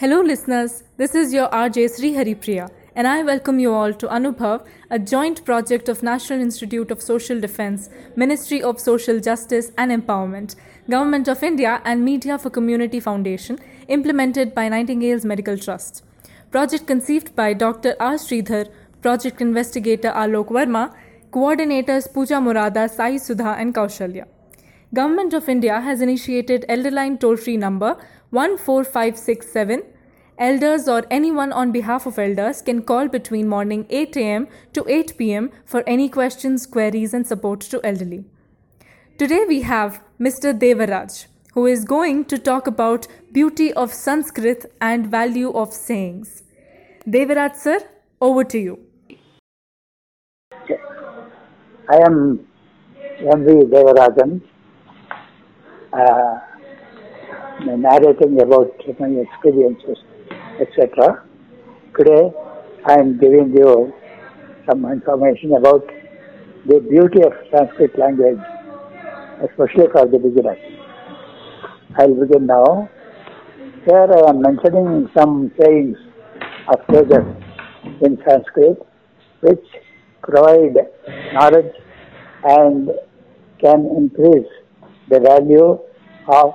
Hello, listeners. This is your RJ Sri Haripriya, and I welcome you all to Anubhav, a joint project of National Institute of Social Defense, Ministry of Social Justice and Empowerment, Government of India, and Media for Community Foundation, implemented by Nightingale's Medical Trust. Project conceived by Dr. R. Sridhar, Project Investigator Alok Verma, Coordinators Pooja Murada, Sai Sudha, and Kaushalya. Government of India has initiated Elderline toll-free number 14567. Elders or anyone on behalf of elders can call between morning 8 a.m. to 8 p.m. for any questions, queries and support to elderly. Today we have Mr. Devaraj who is going to talk about beauty of Sanskrit and value of sayings. Devaraj sir, over to you. I am M.V. Devarajan, uh, narrating about my experiences, etc. Today, I am giving you some information about the beauty of Sanskrit language, especially for the beginners. I'll begin now. Here I am mentioning some sayings of sages in Sanskrit which provide knowledge and can increase the value of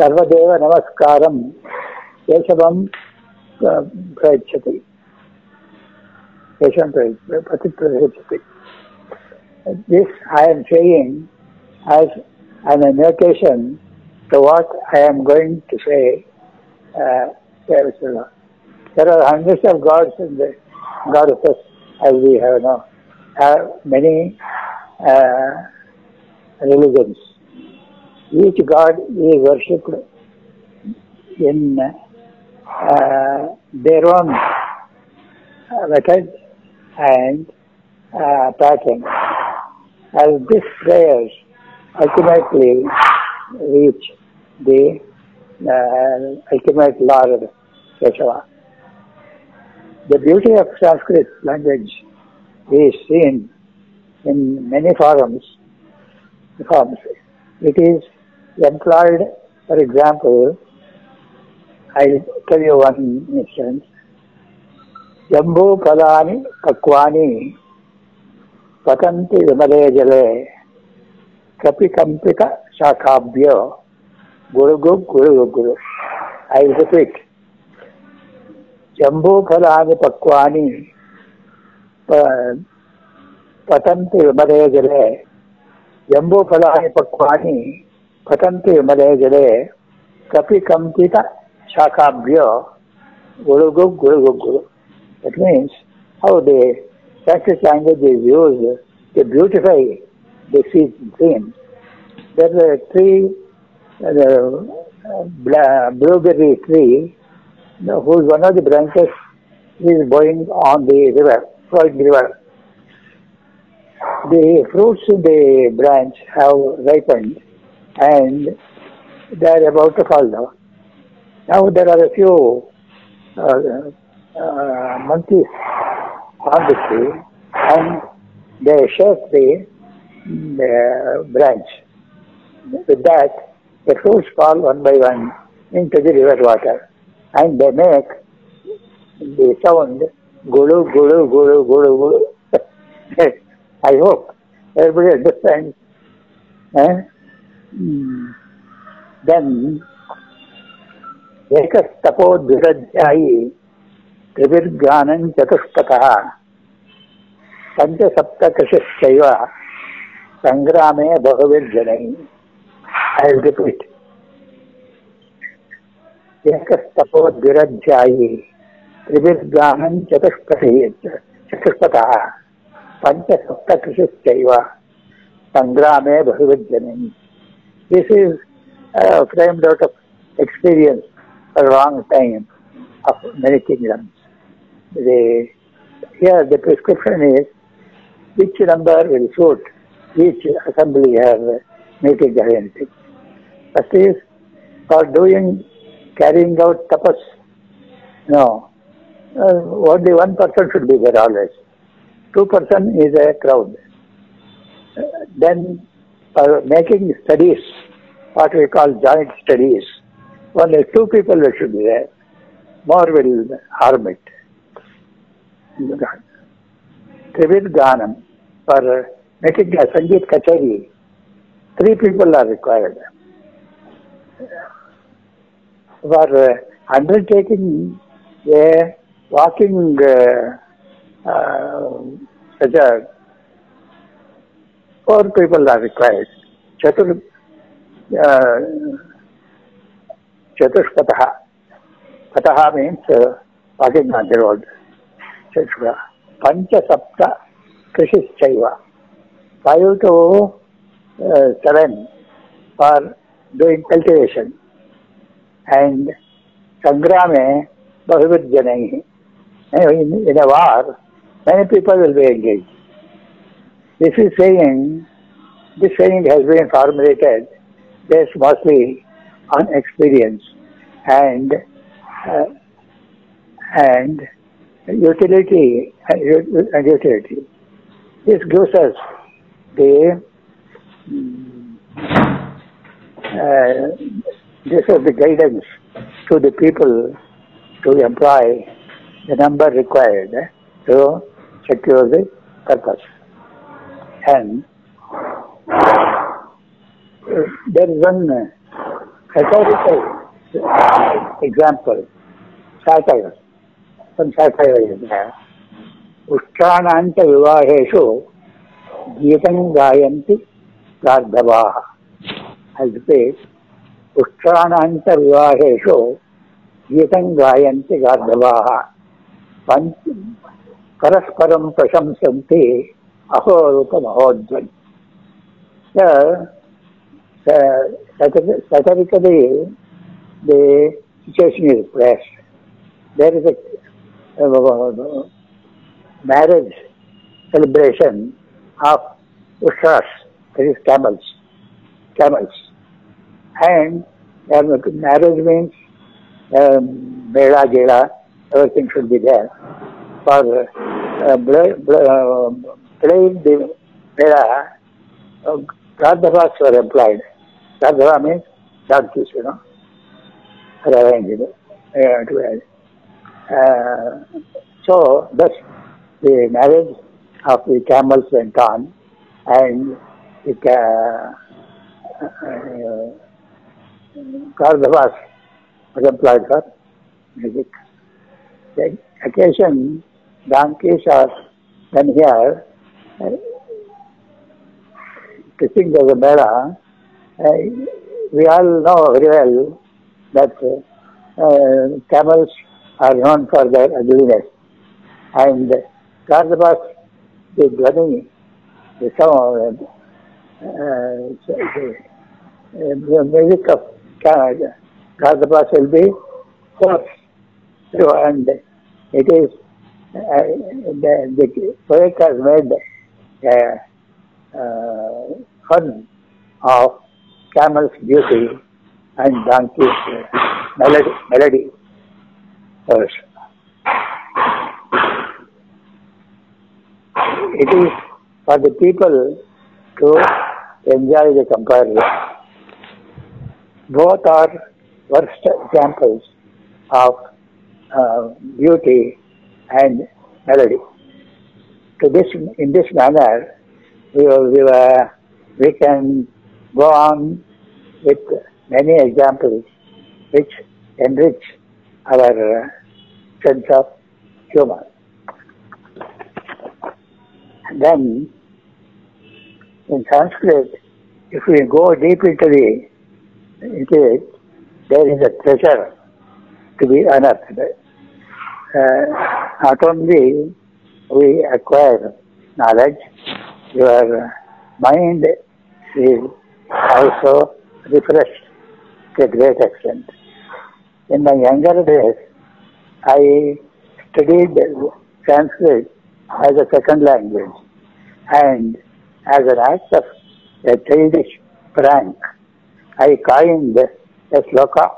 सर्वदेव नमस्कारं केशवं अ, प्रयच्छति केशवं प्रय- पति प्रयच्छति This I am saying as an annotation to what I am going to say. Uh, there is a- there are hundreds of gods in the goddesses, as we have now, have many uh, religions. Each god is worshipped in uh, their own method and uh, pattern. As these prayers ultimately reach the uh, ultimate Lord Keshava. The beauty of Sanskrit language is seen in many forms. forms. It is employed, for example, I'll tell you one instance. Jambu palani kakwani पतन्ति विमले जले कपिकम्पिक शाखाभ्य गुरुगु गुरुगु गुरु ऐ repeat जम्बूफलानि पक्वानि पतन्ति विमले जले जम्बूफलानि पक्वानि ಪಠಂತಿ ಮಲೆಗೆರೆ ಕಪಿ ಕಂಪಿತ ಶಾಖಾಭ್ಯೋ guru guru guru That means how the Sanskrit language is used to beautify the scene. There is a tree, the uh, blueberry tree, whose one of the branches is bowing on the river, flood river. The fruits in the branch have ripened and they are about to fall down. Now there are a few uh, uh, monkeys on the tree and they shake the, the branch. With that, the fruits fall one by one into the river water and they make the sound gulu gulu gulu gulu gulu. I hope everybody understands. Eh? Then एक तपो दुराध्यायी then एकस्तपोद्भिरध्यायी पंच चतुष्पथः पञ्चसप्तकृषिश्चैव सङ्ग्रामे बहुभिर्जनैः ऐ repeat एकस्तपोद्भिरध्यायी त्रिभिर्गानम् चतुष्पथिः चतुष्पथः पञ्चसप्तकृषिश्चैव संग्रा बहुभिर्जनैः This is uh, framed out of experience a long time of many kingdoms. The, here the prescription is which number will suit each assembly or meeting or anything. First is for doing, carrying out tapas. No, uh, only one person should be there always. Two person is a crowd. Uh, then for making studies, what we call joint studies, only two people should be there. More will harm it. Trivid Ganam, for making a Sangeet Kachari, three people are required. For uh, undertaking a walking uh, uh, such a four people are required. Chatur, uh, Chatushpataha. Pataha means uh, walking on the road. Chatushpataha. Pancha Sapta Krishischaiva. Five to uh, seven for doing cultivation. And Sangrame Bahuvid Janai. In, in a war, many people will be engaged. This is saying, this saying has been formulated based mostly on experience and uh, and utility and utility. This gives us the mm, uh, this is the guidance to the people to employ the number required to secure the purpose. And there is one historical example, satire. Some satire is there. उष्ट्राणाञ्च विवाहेषु गीतं गायन्ति गार्धवाः हल्पे उष्ट्राणाञ्च विवाहेषु गीतं गायन्ति गार्धवाः परस्परं प्रशंसन्ति अहोरूपमहोध्वनि satirically the the situation is fresh. There is a marriage celebration of Ushras, that is camels, camels. And um, marriage means um, Gela, everything should be there. For uh, uh, playing the Mela, uh, Gandhavas were employed. Gandhava means donkeys, you know, are arranged. Uh, to, uh, so, thus, the marriage of the camels went on, and the uh, uh, Gandhavas was employed for music. The occasion, donkeys are then here, uh, kissing of the Mela, uh, we all know very well that uh, camels are known for their ugliness. And Gardabas, the Dwani, the sound, uh, the, music of Gardabas will be. So, and it is, uh, the, the has made uh, uh, fun of camel's beauty and donkey's uh, melody. melody. It is for the people to enjoy the comparison. Both are worst examples of uh, beauty and melody. To this, in this manner, we, we, were, we can go on with many examples which enrich our sense of humor. Then in Sanskrit, if we go deep into the into it, there is a treasure to be unearthed. Uh, not only we acquire knowledge, your mind is also refreshed to a great extent. In my younger days, I studied Sanskrit as a second language and as an act of a childish prank, I coined a sloka.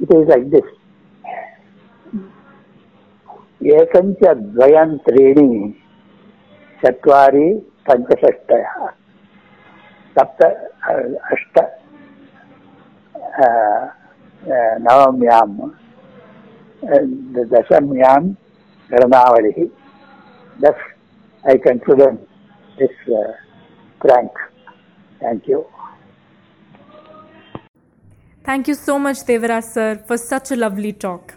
It is like this. एकञ्च द्वयं त्रीणि चत्वारि पञ्चषष्टयः सप्त अष्ट नवम्यां दशम्यां गणनावलिः Thus, I consider this uh, prank. Thank you. Thank you so much, Devaraj sir, for such a lovely talk.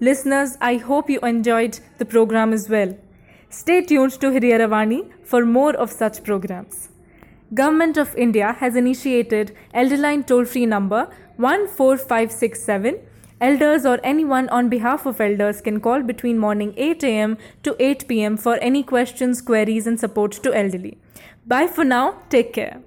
Listeners, I hope you enjoyed the program as well. Stay tuned to Hiriyaravani for more of such programs. Government of India has initiated Elderline toll-free number 14567. Elders or anyone on behalf of elders can call between morning 8 am to 8 pm for any questions, queries and support to elderly. Bye for now. Take care.